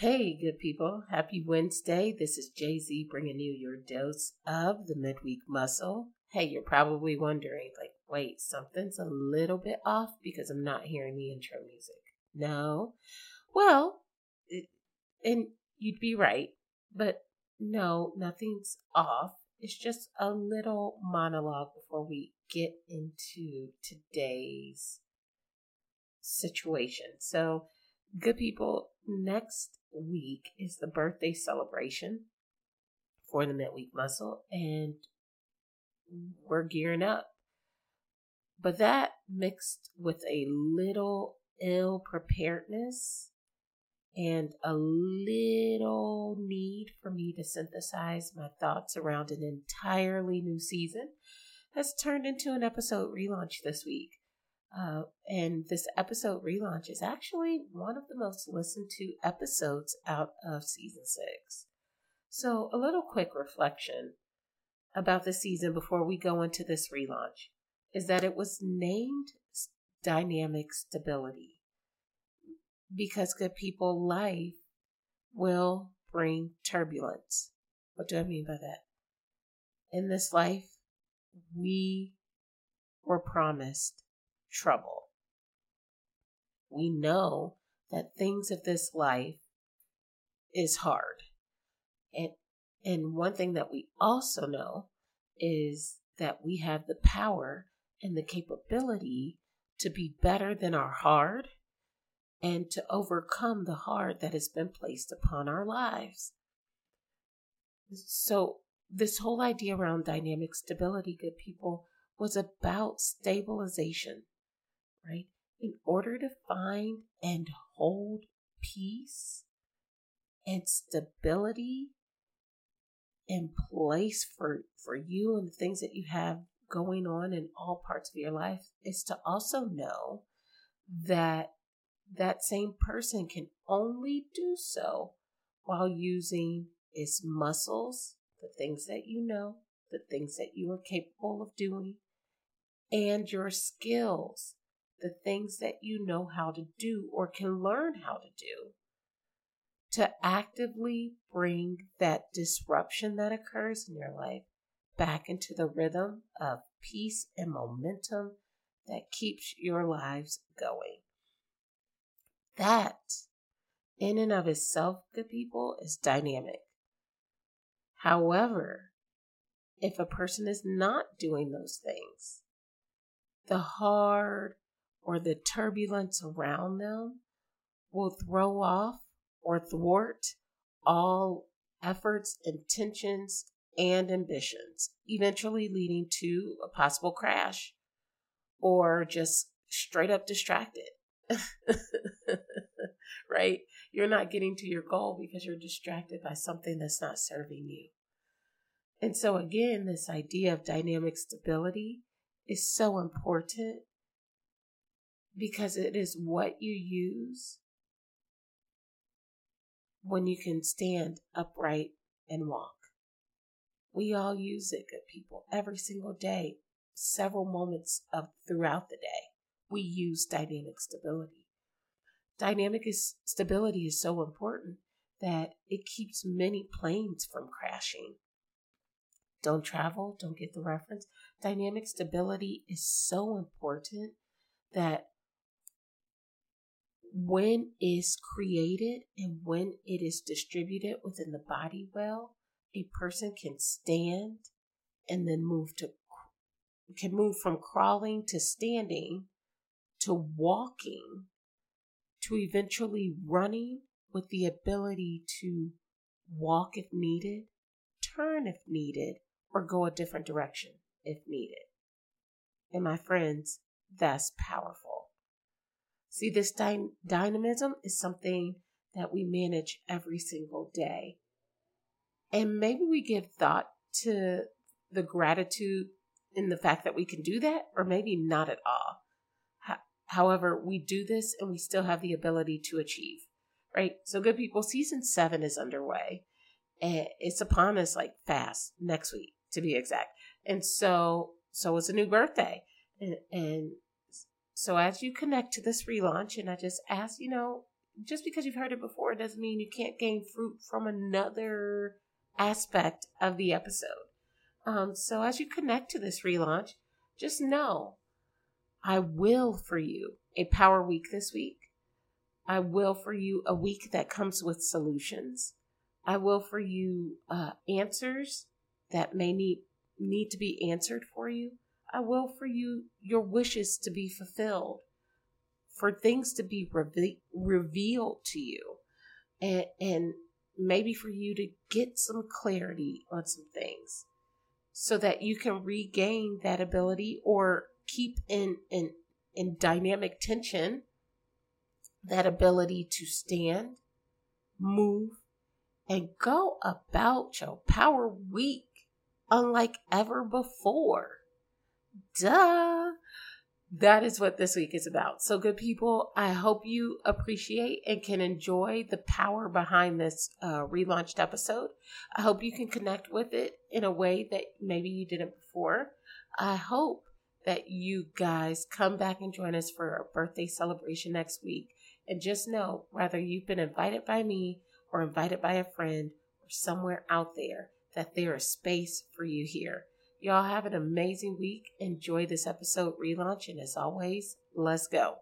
Hey, good people. Happy Wednesday. This is JZ bringing you your dose of the midweek muscle. Hey, you're probably wondering, like, wait, something's a little bit off because I'm not hearing the intro music. No. Well, it, and you'd be right, but no, nothing's off. It's just a little monologue before we get into today's situation. So, good people, next week is the birthday celebration for the midweek muscle, and we're gearing up. But that mixed with a little ill preparedness and a little need for me to synthesize my thoughts around an entirely new season has turned into an episode relaunch this week. Uh, and this episode relaunch is actually one of the most listened to episodes out of season six. So, a little quick reflection about the season before we go into this relaunch is that it was named Dynamic Stability because good people life will bring turbulence. What do I mean by that? In this life, we were promised trouble. We know that things of this life is hard. And and one thing that we also know is that we have the power and the capability to be better than our hard and to overcome the hard that has been placed upon our lives. So, this whole idea around dynamic stability, good people, was about stabilization right? In order to find and hold peace and stability in place for, for you and the things that you have going on in all parts of your life is to also know that that same person can only do so while using its muscles, the things that you know, the things that you are capable of doing, and your skills, the things that you know how to do or can learn how to do to actively bring that disruption that occurs in your life back into the rhythm of peace and momentum that keeps your lives going. That, in and of itself, good people, is dynamic. However, if a person is not doing those things, the hard, or the turbulence around them will throw off or thwart all efforts, intentions, and ambitions, eventually leading to a possible crash or just straight up distracted. right? You're not getting to your goal because you're distracted by something that's not serving you. And so, again, this idea of dynamic stability is so important because it is what you use when you can stand upright and walk. We all use it, good people, every single day, several moments of throughout the day. We use dynamic stability. Dynamic is, stability is so important that it keeps many planes from crashing. Don't travel, don't get the reference. Dynamic stability is so important that when is created and when it is distributed within the body well, a person can stand and then move to can move from crawling to standing to walking to eventually running with the ability to walk if needed, turn if needed, or go a different direction if needed. And my friends, that's powerful. See, this dy- dynamism is something that we manage every single day. And maybe we give thought to the gratitude in the fact that we can do that, or maybe not at all. however, we do this and we still have the ability to achieve, right? So, good people, season seven is underway. And it's upon us like fast next week, to be exact. And so, so it's a new birthday. And, and so as you connect to this relaunch, and I just ask, you know, just because you've heard it before doesn't mean you can't gain fruit from another aspect of the episode. Um, so as you connect to this relaunch, just know I will for you a power week this week. I will for you a week that comes with solutions. I will for you uh, answers that may need need to be answered for you. I will for you your wishes to be fulfilled, for things to be reve- revealed to you, and, and maybe for you to get some clarity on some things so that you can regain that ability or keep in, in, in dynamic tension that ability to stand, move, and go about your power week unlike ever before. Duh. That is what this week is about. So, good people, I hope you appreciate and can enjoy the power behind this uh, relaunched episode. I hope you can connect with it in a way that maybe you didn't before. I hope that you guys come back and join us for our birthday celebration next week. And just know whether you've been invited by me or invited by a friend or somewhere out there, that there is space for you here. Y'all have an amazing week. Enjoy this episode relaunch. And as always, let's go.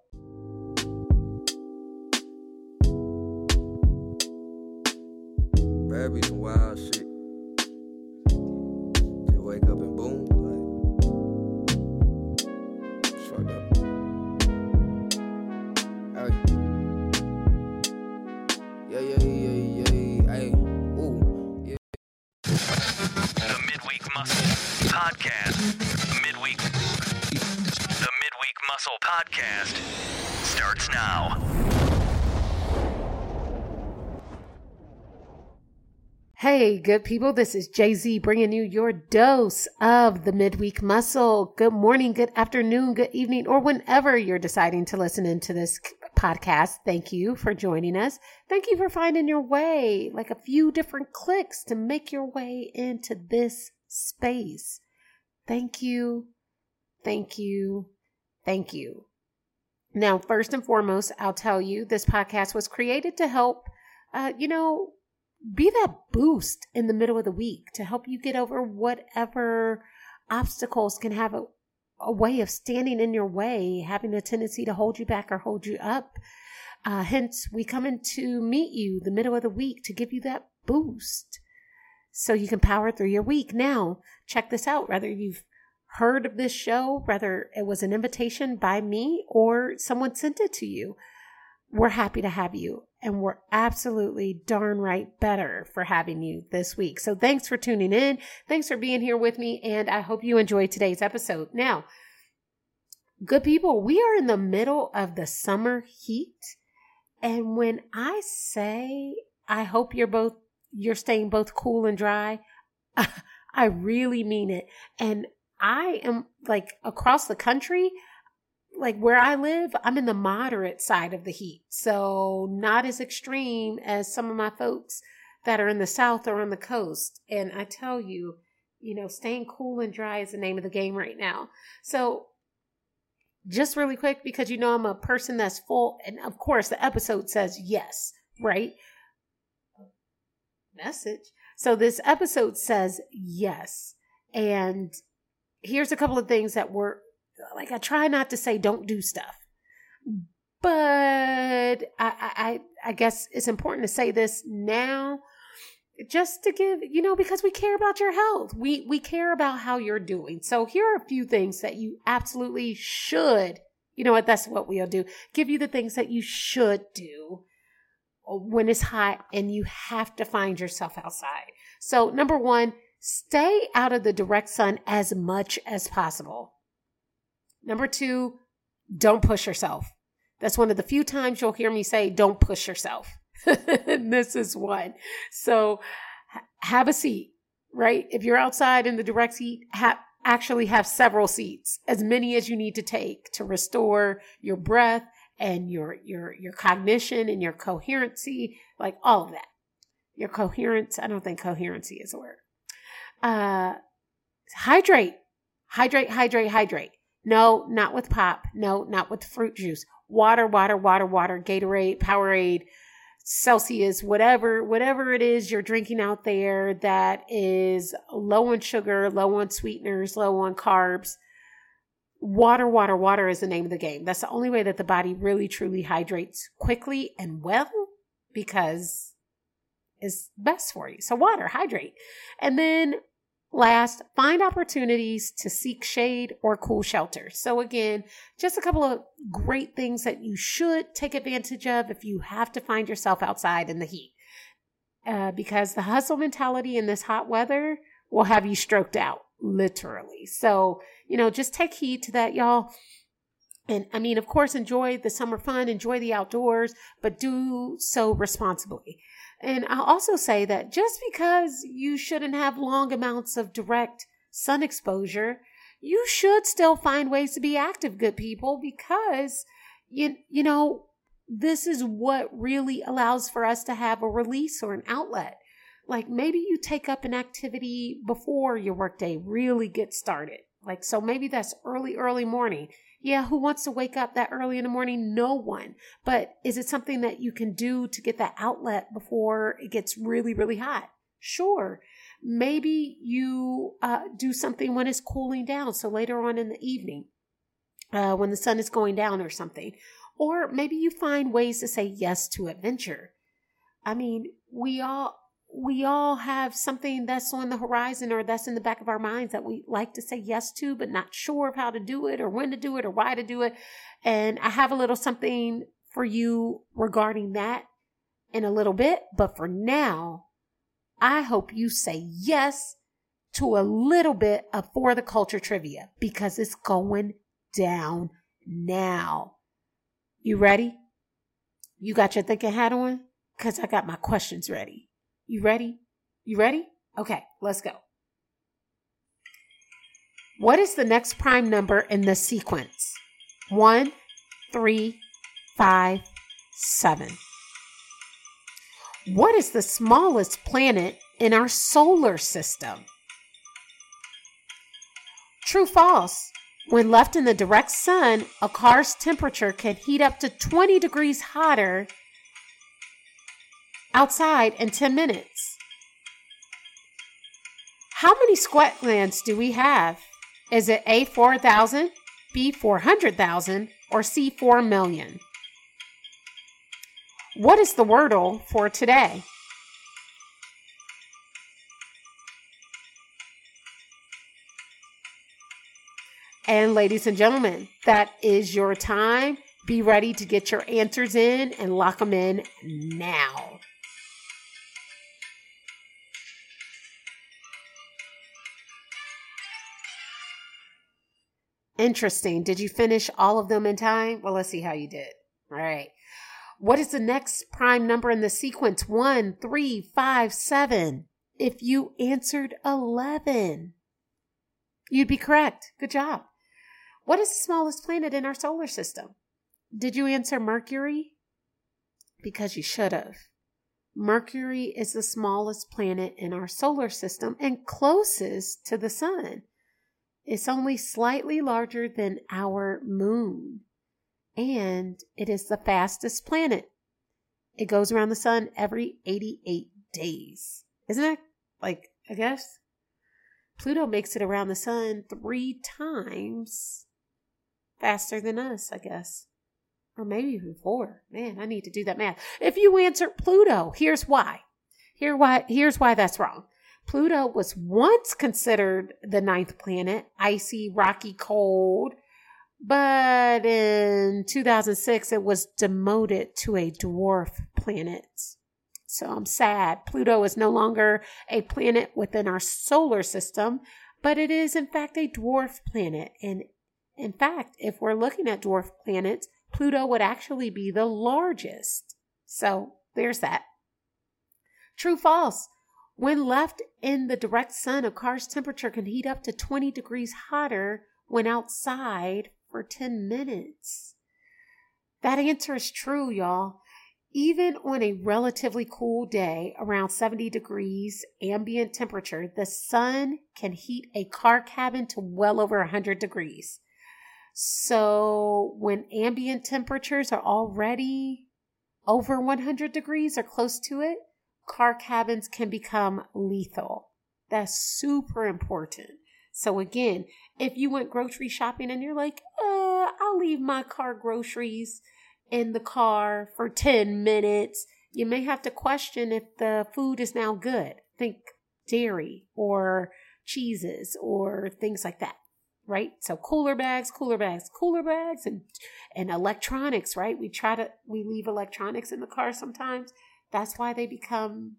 Hey, good people. This is JZ bringing you your dose of the midweek muscle. Good morning, good afternoon, good evening, or whenever you're deciding to listen into this podcast. Thank you for joining us. Thank you for finding your way, like a few different clicks to make your way into this space. Thank you. Thank you. Thank you. Now, first and foremost, I'll tell you this podcast was created to help, uh, you know, be that boost in the middle of the week to help you get over whatever obstacles can have a, a way of standing in your way, having a tendency to hold you back or hold you up. Uh, hence, we come in to meet you the middle of the week to give you that boost so you can power through your week. Now, check this out. Whether you've heard of this show, whether it was an invitation by me or someone sent it to you, we're happy to have you. And we're absolutely darn right better for having you this week. So thanks for tuning in. Thanks for being here with me. And I hope you enjoyed today's episode. Now, good people, we are in the middle of the summer heat. And when I say I hope you're both you're staying both cool and dry, I really mean it. And I am like across the country, like where I live, I'm in the moderate side of the heat. So not as extreme as some of my folks that are in the south or on the coast. And I tell you, you know, staying cool and dry is the name of the game right now. So just really quick, because you know I'm a person that's full, and of course the episode says yes, right? Message. So this episode says yes. And here's a couple of things that were like I try not to say don't do stuff. But I, I I guess it's important to say this now just to give you know because we care about your health. We we care about how you're doing. So here are a few things that you absolutely should you know what that's what we'll do. Give you the things that you should do when it's hot and you have to find yourself outside. So number one stay out of the direct sun as much as possible number two don't push yourself that's one of the few times you'll hear me say don't push yourself this is one. So have a seat, right? If you're outside in the direct seat, actually have several seats, as many as you need to take to restore your breath and your your your cognition and your coherency, like all of that. Your coherence, I don't think coherency is a word. Uh hydrate. Hydrate, hydrate, hydrate. No, not with pop. No, not with fruit juice. water, water, water, water, Gatorade, Powerade, Celsius, whatever, whatever it is you're drinking out there that is low on sugar, low on sweeteners, low on carbs. Water, water, water is the name of the game. That's the only way that the body really truly hydrates quickly and well because it's best for you. So water, hydrate. And then Last, find opportunities to seek shade or cool shelter. So, again, just a couple of great things that you should take advantage of if you have to find yourself outside in the heat. Uh, because the hustle mentality in this hot weather will have you stroked out, literally. So, you know, just take heed to that, y'all. And I mean, of course, enjoy the summer fun, enjoy the outdoors, but do so responsibly. And I'll also say that just because you shouldn't have long amounts of direct sun exposure, you should still find ways to be active, good people, because you you know this is what really allows for us to have a release or an outlet. Like maybe you take up an activity before your workday really gets started. Like so maybe that's early early morning yeah, who wants to wake up that early in the morning? No one. But is it something that you can do to get that outlet before it gets really, really hot? Sure. Maybe you uh, do something when it's cooling down. So later on in the evening, uh, when the sun is going down or something. Or maybe you find ways to say yes to adventure. I mean, we all we all have something that's on the horizon or that's in the back of our minds that we like to say yes to, but not sure of how to do it or when to do it or why to do it. And I have a little something for you regarding that in a little bit. But for now, I hope you say yes to a little bit of For the Culture trivia because it's going down now. You ready? You got your thinking hat on? Because I got my questions ready. You ready? You ready? Okay, let's go. What is the next prime number in the sequence? One, three, five, seven. What is the smallest planet in our solar system? True, false. When left in the direct sun, a car's temperature can heat up to 20 degrees hotter outside in 10 minutes. How many sweat glands do we have? Is it A 4,000, B 400,000, or C 4 million? What is the wordle for today? And ladies and gentlemen, that is your time. Be ready to get your answers in and lock them in now. Interesting. Did you finish all of them in time? Well, let's see how you did. All right. What is the next prime number in the sequence? One, three, five, seven. If you answered 11, you'd be correct. Good job. What is the smallest planet in our solar system? Did you answer Mercury? Because you should have. Mercury is the smallest planet in our solar system and closest to the sun. It's only slightly larger than our moon, and it is the fastest planet. It goes around the sun every 88 days. Isn't it? Like, I guess Pluto makes it around the sun three times faster than us, I guess. Or maybe even four. Man, I need to do that math. If you answer Pluto, here's why. Here why here's why that's wrong. Pluto was once considered the ninth planet, icy, rocky, cold, but in 2006 it was demoted to a dwarf planet. So I'm sad. Pluto is no longer a planet within our solar system, but it is in fact a dwarf planet. And in fact, if we're looking at dwarf planets, Pluto would actually be the largest. So there's that. True false. When left in the direct sun, a car's temperature can heat up to 20 degrees hotter when outside for 10 minutes. That answer is true, y'all. Even on a relatively cool day, around 70 degrees ambient temperature, the sun can heat a car cabin to well over 100 degrees. So when ambient temperatures are already over 100 degrees or close to it, car cabins can become lethal. That's super important. So again, if you went grocery shopping and you're like, uh, I'll leave my car groceries in the car for 10 minutes, you may have to question if the food is now good. Think dairy or cheeses or things like that right so cooler bags cooler bags cooler bags and and electronics right we try to we leave electronics in the car sometimes that's why they become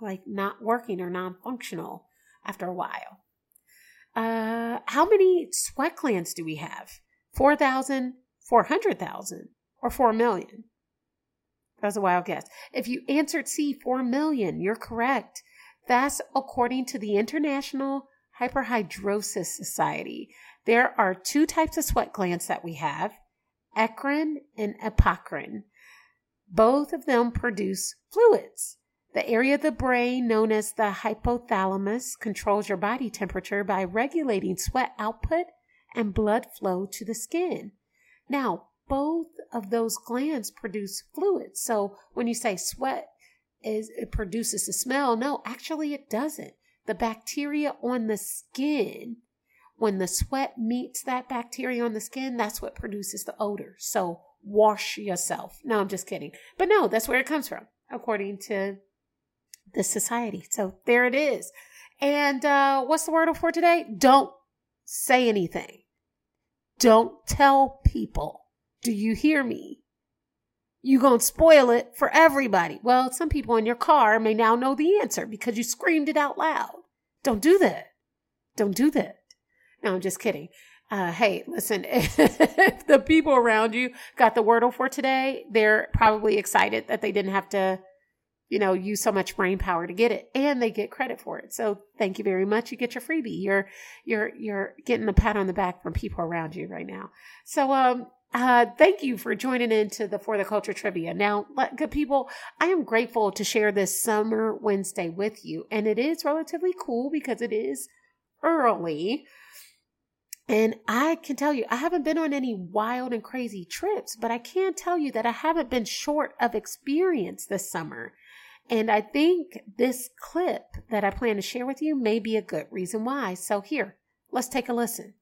like not working or non-functional after a while. Uh how many sweat glands do we have? 4000 400000 or 4 million? That was a wild guess. If you answered c 4 million you're correct. That's according to the International Hyperhidrosis Society. There are two types of sweat glands that we have eccrine and apocrine. Both of them produce fluids. The area of the brain known as the hypothalamus controls your body temperature by regulating sweat output and blood flow to the skin. Now, both of those glands produce fluids. So when you say sweat is it produces a smell. No, actually it doesn't. The bacteria on the skin, when the sweat meets that bacteria on the skin, that's what produces the odor. So wash yourself. No, I'm just kidding. But no, that's where it comes from, according to the society. So there it is. And uh, what's the word for today? Don't say anything. Don't tell people. Do you hear me? you to spoil it for everybody. Well, some people in your car may now know the answer because you screamed it out loud. Don't do that. Don't do that. No, I'm just kidding. Uh, hey, listen, if the people around you got the wordle for today, they're probably excited that they didn't have to, you know, use so much brain power to get it and they get credit for it. So thank you very much. You get your freebie. You're, you're, you're getting a pat on the back from people around you right now. So, um, uh, thank you for joining into the For the Culture trivia. Now, good people, I am grateful to share this summer Wednesday with you. And it is relatively cool because it is early. And I can tell you, I haven't been on any wild and crazy trips, but I can tell you that I haven't been short of experience this summer. And I think this clip that I plan to share with you may be a good reason why. So here, let's take a listen.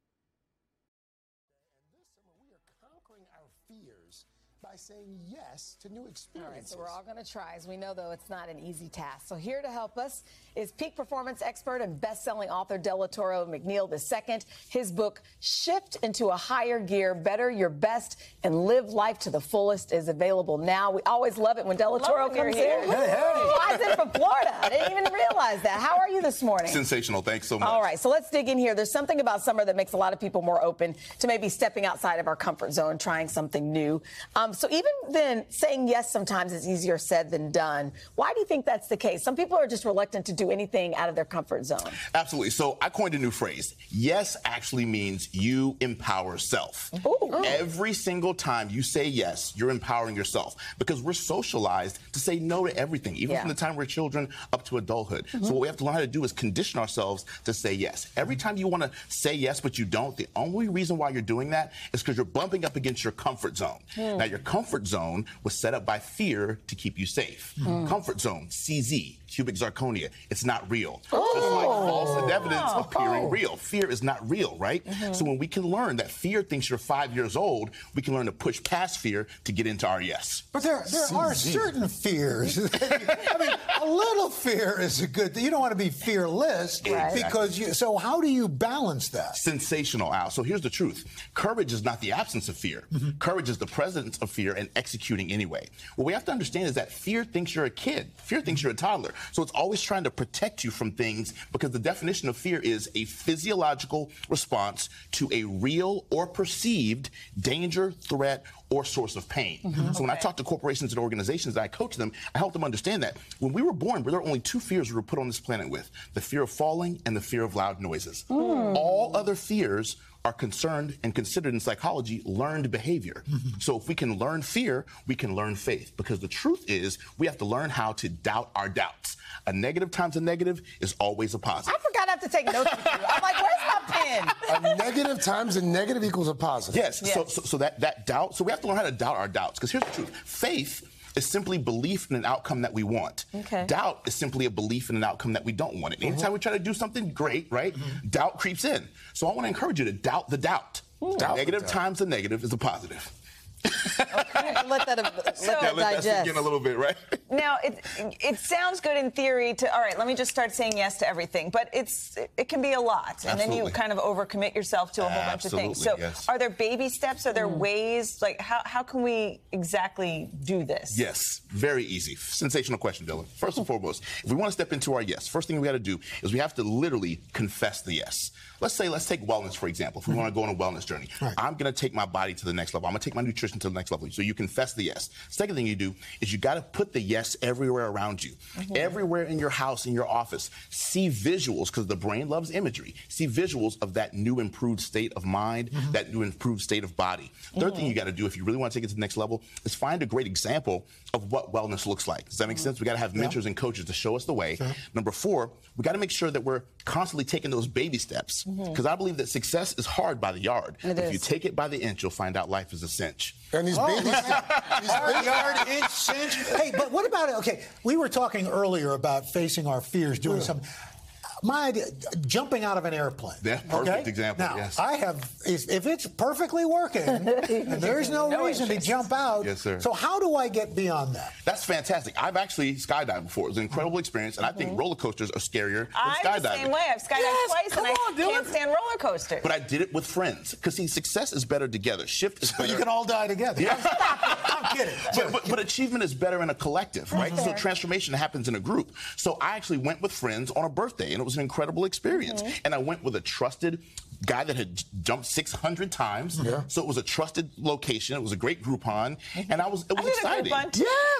saying yes to new experiences. All right, so we're all going to try. As we know, though, it's not an easy task. So here to help us is peak performance expert and best-selling author Delatorro McNeal II. His book, Shift into a Higher Gear, Better Your Best and Live Life to the Fullest is available now. We always love it when Delatorro comes here. in. Hey, hey. Flies in from Florida. I didn't even realize that. How are you this morning? Sensational. Thanks so much. All right, so let's dig in here. There's something about summer that makes a lot of people more open to maybe stepping outside of our comfort zone, trying something new. Um, so even then, saying yes sometimes is easier said than done. Why do you think that's the case? Some people are just reluctant to do anything out of their comfort zone. Absolutely. So I coined a new phrase. Yes actually means you empower self. Ooh. Every single time you say yes, you're empowering yourself because we're socialized to say no to everything, even Yeah. from the time we're children up to adulthood. So what we have to learn how to do is condition ourselves to say yes. Every time you want to say yes, but you don't, the only reason why you're doing that is because you're bumping up against your comfort zone. Hmm. Now, your comfort zone was set up by fear to keep you safe. Hmm. Comfort zone, CZ, cubic zirconia, it's not real. Just like oh. false evidence oh. appearing oh. real. Fear is not real, right? Mm-hmm. So when we can learn that fear thinks you're five years old, we can learn to push past fear to get into our yes. But there, there are certain fears. I mean, a little fear is a good thing. You don't want to be fearless Right. because you. So how do you balance that? sensational, Al. So here's the truth courage is not the absence of fear, mm-hmm. courage is the presence of fear and executing anyway. What we have to understand is that fear thinks you're a kid, fear thinks you're a toddler. So it's always trying to protect you from things because the definition of fear is a physiological response to a real or perceived danger, threat, or source of pain. Mm-hmm. So when I talk to corporations and organizations, I coach them, I help them understand that when we were born, there were only two fears we were put on this planet with the fear of falling and the fear of loud noises. Mm. All other fears are concerned and considered in psychology learned behavior. Mm-hmm. So if we can learn fear, we can learn faith because the truth is we have to learn how to doubt our doubts. A negative times a negative is always a positive. I forgot I have to take notes with you. I'm like, where's my pen? A negative times a negative equals a positive. Yes. So, so, so that, that doubt, so we have to learn how to doubt our doubts. Because here's the truth faith is simply belief in an outcome that we want. Okay. Doubt is simply a belief in an outcome that we don't want. And anytime we try to do something great, right, mm-hmm. doubt creeps in. So I want to encourage you to doubt the doubt. Doubt the negative doubt. times the negative is a positive. let that, let Yeah, that let that sink digest. in a little bit, right? Now, it it sounds good in theory to all right. Let me just start saying yes to everything, but it's it can be a lot, and then you kind of overcommit yourself to a whole bunch of things. So, yes. are there baby steps? Are there hmm. ways? Like, how how can we exactly do this? Yes, very easy. Sensational question, Dylan. First and foremost, if we want to step into our yes, first thing we got to do is we have to literally confess the yes. Let's say, let's take wellness for example. If we mm-hmm. want to go on a wellness journey, I'm going to take my body to the next level. I'm going to take my nutrition to the next level. So you confess the yes. Second thing you do is you got to put the yes everywhere around you, mm-hmm. everywhere in your house, in your office. See visuals because the brain loves imagery. See visuals of that new improved state of mind, mm-hmm. that new improved state of body. 3rd thing you got to do if you really want to take it to the next level is find a great example of what wellness looks like. Does that make sense? We got to have mentors and coaches to show us the way. Number four, we got to make sure that we're constantly taking those baby steps Mm-hmm. because I believe that success is hard by the yard. It if is. you take it by the inch, you'll find out life is a cinch. And these oh. babies, these Yard, babies yard, inch, cinch. Hey, but what about it? Okay, we were talking earlier about facing our fears, doing something. My idea, jumping out of an airplane. Yeah, perfect okay? example, Now, yes. I have, if if it's perfectly working, there's no, reason to jump out. Yes, sir. So how do I get beyond that? That's fantastic. I've actually skydived before. It was an incredible experience, and I think mm-hmm. roller coasters are scarier than I'm skydiving. the same way. I've skydived Yes, twice, and on, I can't Dylan. stand roller coasters. But I did it with friends because see, success is better together. Shift is better. You can all die together. Yeah. I'm kidding. but, but, but achievement is better in a collective, right? Mm-hmm. So transformation happens in a group. So I actually went with friends on a birthday, and it was an incredible experience. Mm-hmm. And I went with a trusted guy that had jumped 600 times. So it was a trusted location. It was a great Groupon, mm-hmm. and I was it was did a exciting. Groupon,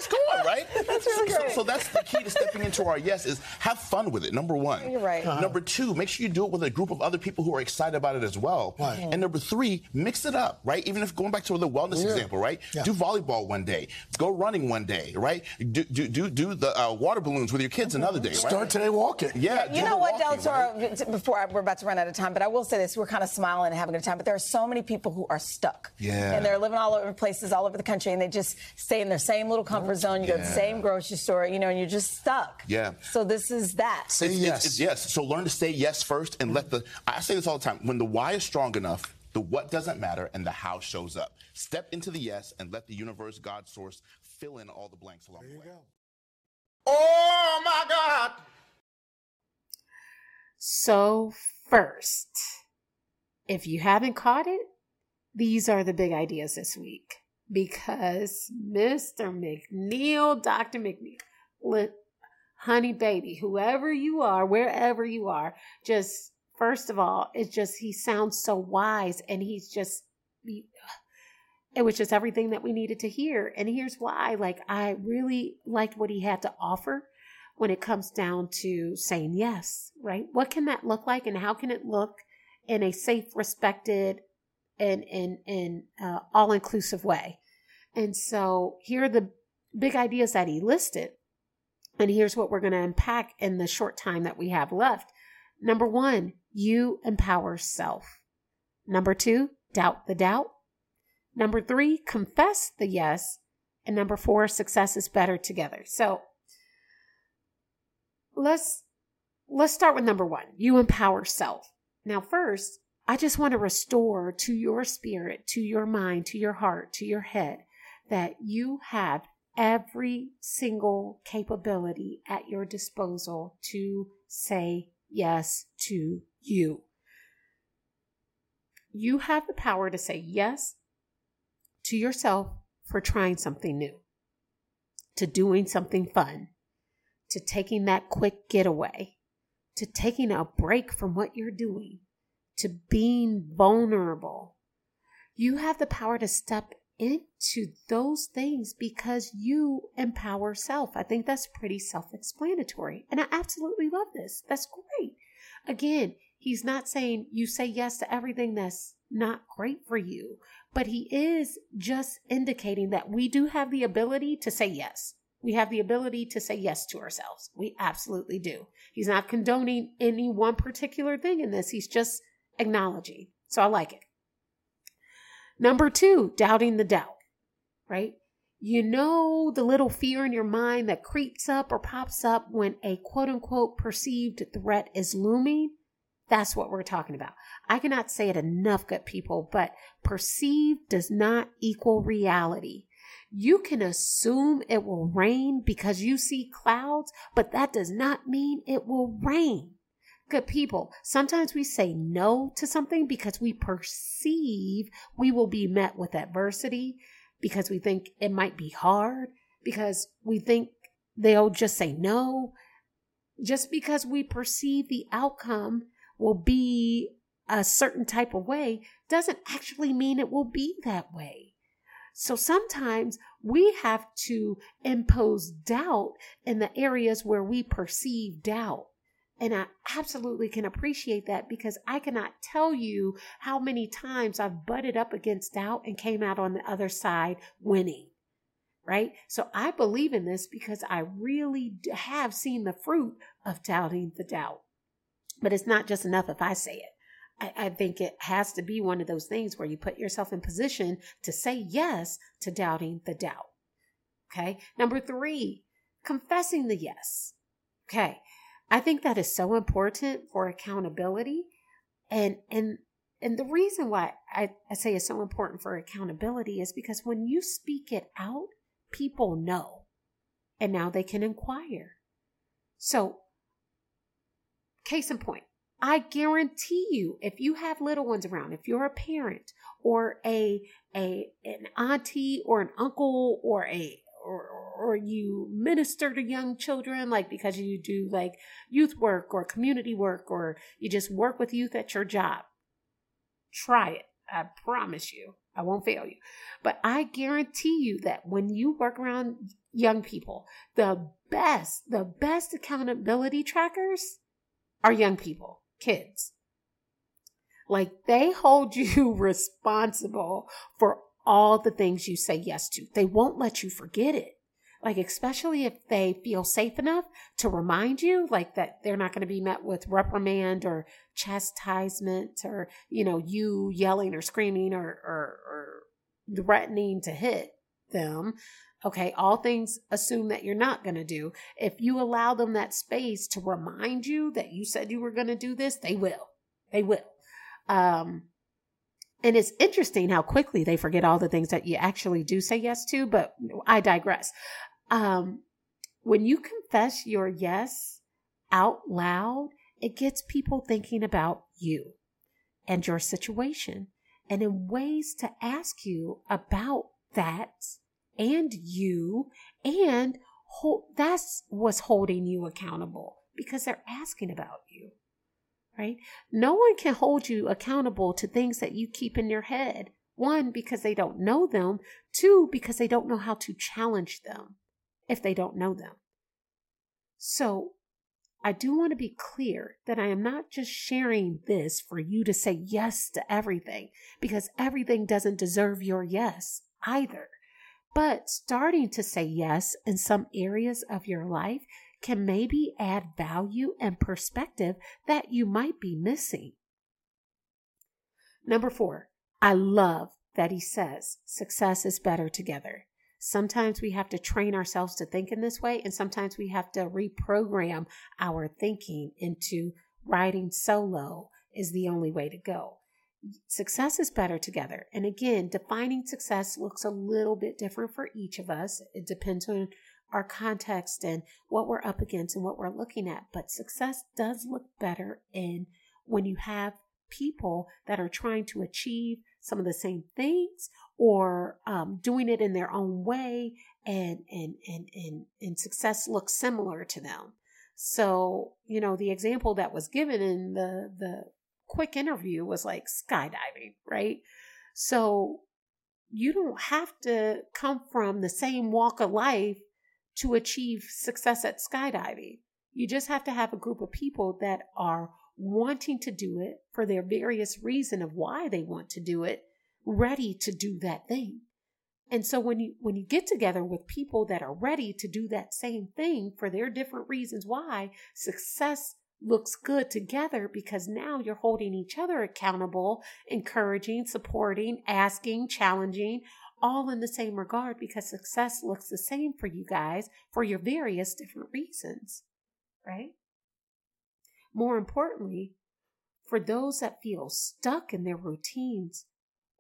too. Yes, come on, right? That's really so, great. so that's the key to stepping into our yes is have fun with it. Number one. You're right. Uh-huh. Number two, make sure you do it with a group of other people who are excited about it as well. Right. And number three, mix it up, right? Even if going back to the wellness example, right? Yeah. Do volleyball one day, go running one day, right? Do do do, do the uh, water balloons with your kids another day, right? start today walking. Yeah. You know what, walking, Del right? Toro, before I, we're about to run out of time, but I will say this, we're kind of smiling and having a good time, but there are so many people who are stuck. Yeah. And they're living all over places, all over the country, and they just stay in their same little comfort zone. You go to the same grocery store, you know, and you're just stuck. Yeah. So this is that. Say It's- yes. It's, it's yes. So learn to say yes first and let the. I say this all the time. When the why is strong enough, the what doesn't matter and the how shows up. Step into the yes and let the universe, God, source fill in all the blanks along the way. Oh my God! So, first, if you haven't caught it, these are the big ideas this week because Mr. McNeal, Dr. McNeal, honey baby, whoever you are, wherever you are, just first of all, it's just he sounds so wise and he's just it was just everything that we needed to hear. And here's why like I really liked what he had to offer when it comes down to saying yes, right? What can that look like and how can it look in a safe, respected, and in and uh, all inclusive way? And so here are the big ideas that he listed. And here's what we're going to unpack in the short time that we have left. Number one, you empower self. Number two, doubt the doubt. Number three, confess the yes. And number four, success is better together. So let's let's start with number one. You empower self. Now, first, I just want to restore to your spirit, to your mind, to your heart, to your head that you have every single capability at your disposal to say yes to you. You have the power to say yes to yourself for trying something new, to doing something fun, to taking that quick getaway, to taking a break from what you're doing, to being vulnerable. You have the power to step into those things because you empower self. I think that's pretty self explanatory. And I absolutely love this. That's great. Again, he's not saying you say yes to everything that's not great for you, but he is just indicating that we do have the ability to say yes. We have the ability to say yes to ourselves. We absolutely do. He's not condoning any one particular thing in this, he's just acknowledging. So I like it. Number two, doubting the doubt, right? You know the little fear in your mind that creeps up or pops up when a quote unquote perceived threat is looming? That's what we're talking about. I cannot say it enough, good people, but perceived does not equal reality. You can assume it will rain because you see clouds, but that does not mean it will rain. Good people, sometimes we say no to something because we perceive we will be met with adversity, because we think it might be hard, because we think they'll just say no. Just because we perceive the outcome will be a certain type of way doesn't actually mean it will be that way. So sometimes we have to impose doubt in the areas where we perceive doubt. And I absolutely can appreciate that because I cannot tell you how many times I've butted up against doubt and came out on the other side winning. Right? So I believe in this because I really have seen the fruit of doubting the doubt. But it's not just enough if I say it. I, I, think it has to be one of those things where you put yourself in position to say yes to doubting the doubt. Okay. Number three, confessing the yes. Okay. I think that is so important for accountability. And, and, and the reason why I, I say it's so important for accountability is because when you speak it out, people know and now they can inquire. So, case in point, I guarantee you, if you have little ones around, if you're a parent or a a an auntie or an uncle or a or, or you minister to young children, like because you do like youth work or community work or you just work with youth at your job, try it. I promise you, I won't fail you. But I guarantee you that when you work around young people, the best, the best accountability trackers are young people kids. Like they hold you responsible for all the things you say yes to. They won't let you forget it. Like, especially if they feel safe enough to remind you, like that they're not going to be met with reprimand or chastisement or, you know, you yelling or screaming or, or, or threatening to hit them. Okay, all things assume that you're not going to do. If you allow them that space to remind you that you said you were going to do this, they will. They will. Um, and it's interesting how quickly they forget all the things that you actually do say yes to, but I digress. Um, when you confess your yes out loud, it gets people thinking about you and your situation and in ways to ask you about that and you and that's what's holding you accountable because they're asking about you right? No one can hold you accountable to things that you keep in your head. One because they don't know them. Two because they don't know how to challenge them if they don't know them. So I do want to be clear that I am not just sharing this for you to say yes to everything because everything doesn't deserve your yes either. But starting to say yes in some areas of your life can maybe add value and perspective that you might be missing. Number four, I love that he says success is better together. Sometimes we have to train ourselves to think in this way, and sometimes we have to reprogram our thinking into riding solo is the only way to go success is better together. And again, defining success looks a little bit different for each of us. It depends on our context and what we're up against and what we're looking at. But success does look better in when you have people that are trying to achieve some of the same things or um, doing it in their own way and, and, and, and, and success looks similar to them. So, you know, the example that was given in the, the quick interview was like skydiving, right? So you don't have to come from the same walk of life to achieve success at skydiving. You just have to have a group of people that are wanting to do it for their various reason of why they want to do it, ready to do that thing. And so when you when you get together with people that are ready to do that same thing for their different reasons why, success looks good together because now you're holding each other accountable, encouraging, supporting, asking, challenging, all in the same regard because success looks the same for you guys for your various different reasons, right? More importantly, for those that feel stuck in their routines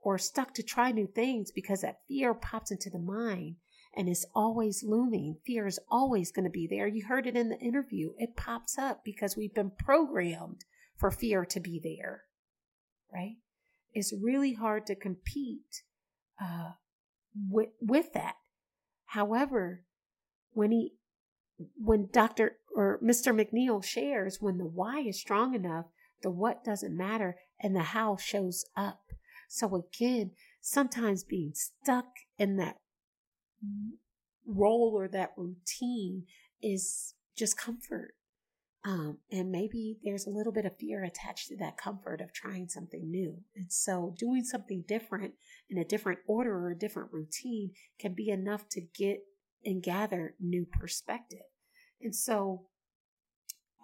or stuck to try new things because that fear pops into the mind and is always looming. Fear is always going to be there. You heard it in the interview. It pops up because we've been programmed for fear to be there, right? It's really hard to compete uh, with, with that. However, when he, when Dr. or Mr. McNeal shares, when the why is strong enough, the what doesn't matter and the how shows up. So again, sometimes being stuck in that role or that routine is just comfort. Um, and maybe there's a little bit of fear attached to that comfort of trying something new. And so doing something different in a different order or a different routine can be enough to get and gather new perspective. And so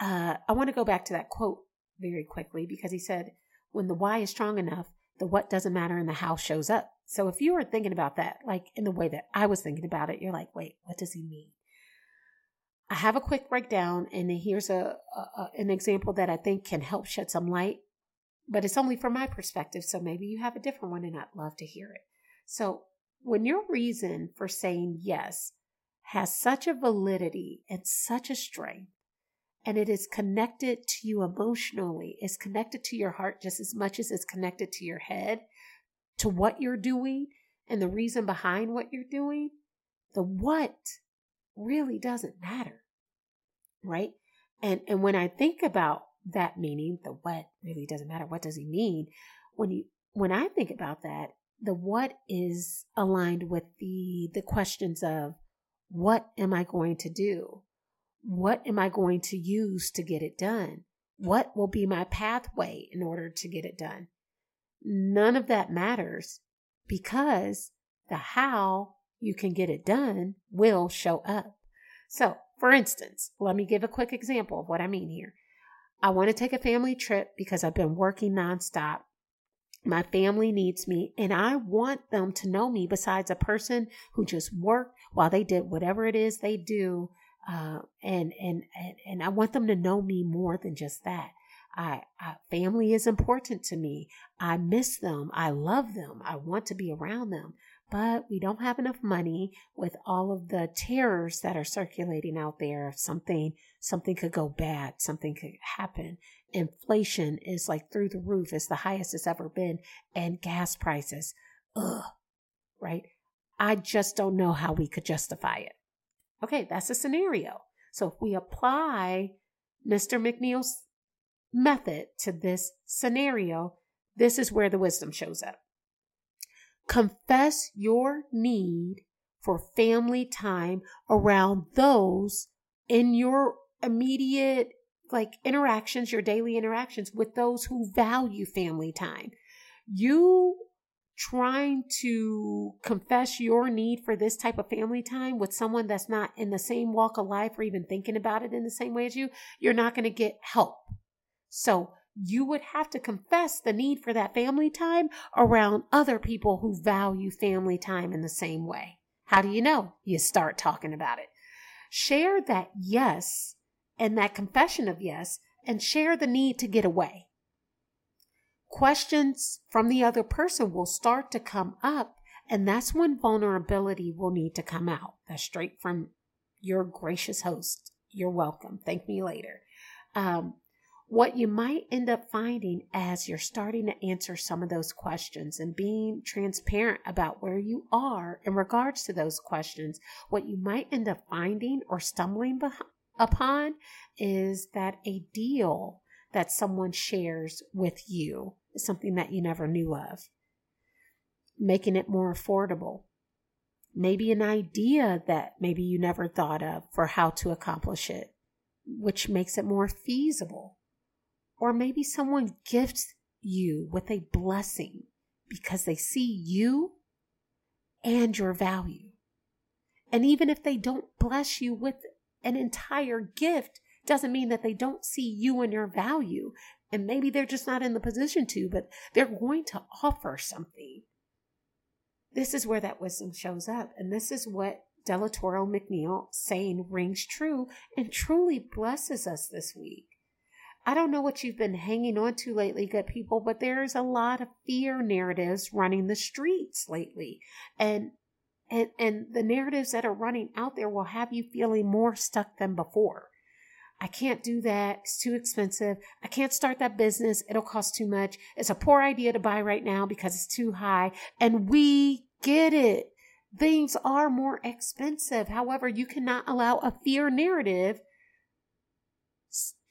uh, I want to go back to that quote very quickly because he said, when the why is strong enough, the what doesn't matter and the how shows up. So if you were thinking about that, like in the way that I was thinking about it, you're like, wait, what does he mean? I have a quick breakdown, and here's a, a, an example that I think can help shed some light, but it's only from my perspective, so maybe you have a different one, and I'd love to hear it. So when your reason for saying yes has such a validity and such a strength, and it is connected to you emotionally, it's connected to your heart just as much as it's connected to your head, to what you're doing, and the reason behind what you're doing, the what really doesn't matter right? And and when I think about that meaning, the what really doesn't matter. What does he mean? When you when I think about that, the what is aligned with the the questions of what am I going to do? What am I going to use to get it done? What will be my pathway in order to get it done? None of that matters because the how you can get it done will show up. So for instance, let me give a quick example of what I mean here. I want to take a family trip because I've been working nonstop. My family needs me, and I want them to know me besides a person who just worked while they did whatever it is they do. Uh, and, and, and, and I want them to know me more than just that. I, I, family is important to me. I miss them. I love them. I want to be around them but we don't have enough money with all of the terrors that are circulating out there. if Something, something could go bad. Something could happen. Inflation is like through the roof. It's the highest it's ever been. And gas prices. Ugh. Right. I just don't know how we could justify it. Okay. That's a scenario. So if we apply Mr. McNeal's method to this scenario, this is where the wisdom shows up. Confess your need for family time around those in your immediate like interactions, your daily interactions with those who value family time. You trying to confess your need for this type of family time with someone that's not in the same walk of life or even thinking about it in the same way as you, you're not going to get help. So you would have to confess the need for that family time around other people who value family time in the same way. How do you know? You start talking about it. Share that yes and that confession of yes and share the need to get away. Questions from the other person will start to come up, and that's when vulnerability will need to come out. That's straight from your gracious host. You're welcome. Thank me later. Um, what you might end up finding as you're starting to answer some of those questions and being transparent about where you are in regards to those questions, what you might end up finding or stumbling upon is that a deal that someone shares with you is something that you never knew of, making it more affordable. Maybe an idea that maybe you never thought of for how to accomplish it, which makes it more feasible or maybe someone gifts you with a blessing because they see you and your value. And even if they don't bless you with an entire gift, doesn't mean that they don't see you and your value. And maybe they're just not in the position to, but they're going to offer something. This is where that wisdom shows up. And this is what Delatorro McNeal saying rings true and truly blesses us this week. I don't know what you've been hanging on to lately, good people, but there's a lot of fear narratives running the streets lately. And and and the narratives that are running out there will have you feeling more stuck than before. I can't do that. It's too expensive. I can't start that business. It'll cost too much. It's a poor idea to buy right now because it's too high. And we get it. Things are more expensive. However, you cannot allow a fear narrative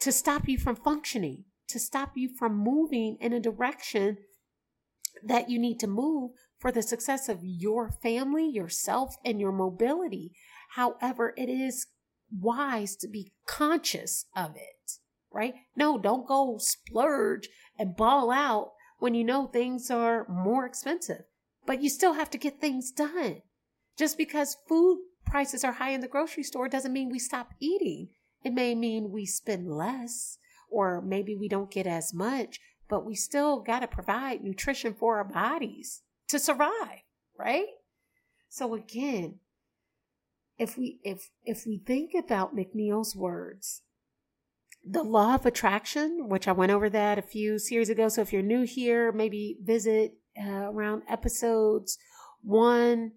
to stop you from functioning, to stop you from moving in a direction that you need to move for the success of your family, yourself, and your mobility. However, it is wise to be conscious of it, right? No, don't go splurge and ball out when you know things are more expensive, but you still have to get things done. Just because food prices are high in the grocery store doesn't mean we stop eating. It may mean we spend less, or maybe we don't get as much, but we still got to provide nutrition for our bodies to survive, right? So again, if we if if we think about McNeal's words, the law of attraction, which I went over that a few series ago. So if you're new here, maybe visit uh, around episodes one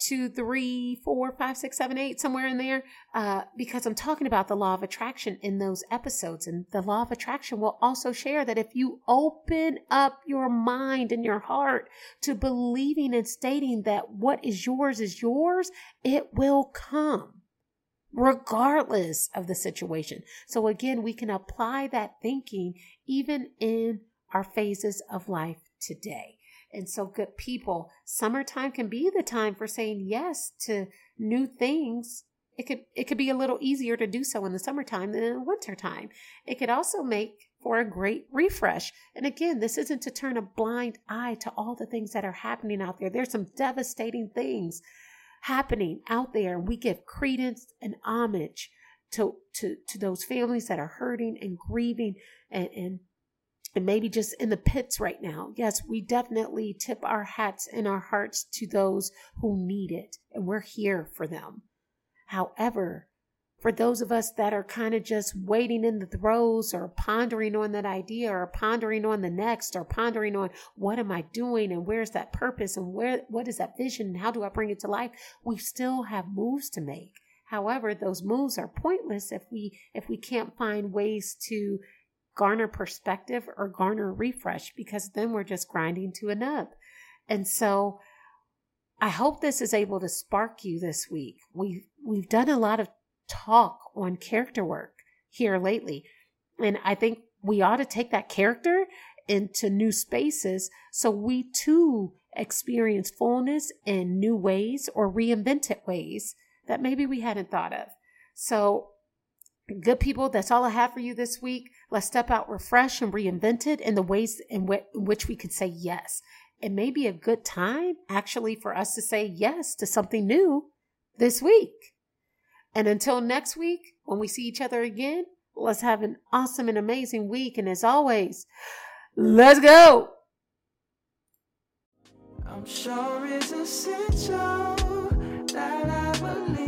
two, three, four, five, six, seven, eight, somewhere in there, uh, because I'm talking about the law of attraction in those episodes. And the law of attraction will also share that if you open up your mind and your heart to believing and stating that what is yours is yours, it will come. Regardless of the situation. So again, we can apply that thinking even in our phases of life today. And so, good people, summertime can be the time for saying yes to new things. It could it could be a little easier to do so in the summertime than in the wintertime. It could also make for a great refresh. And again, this isn't to turn a blind eye to all the things that are happening out there. There's some devastating things happening out there. We give credence and homage to to to those families that are hurting and grieving and, and and maybe just in the pits right now. Yes, we definitely tip our hats and our hearts to those who need it, and we're here for them. However, for those of us that are kind of just waiting in the throes or pondering on that idea or pondering on the next or pondering on what am I doing and where's that purpose and where what is that vision and how do I bring it to life, we still have moves to make. However, those moves are pointless if we if we can't find ways to garner perspective or garner refresh because then we're just grinding to a nub. And so I hope this is able to spark you this week. We've we've done a lot of talk on character work here lately. And I think we ought to take that character into new spaces so we too experience fullness in new ways or reinvented ways that maybe we hadn't thought of. So Good people, that's all I have for you this week. Let's step out refreshed and reinvented in the ways in, which we could say yes. It may be a good time actually for us to say yes to something new this week. And until next week, when we see each other again, let's have an awesome and amazing week. And as always, let's go. I'm sure it's essential that I believe.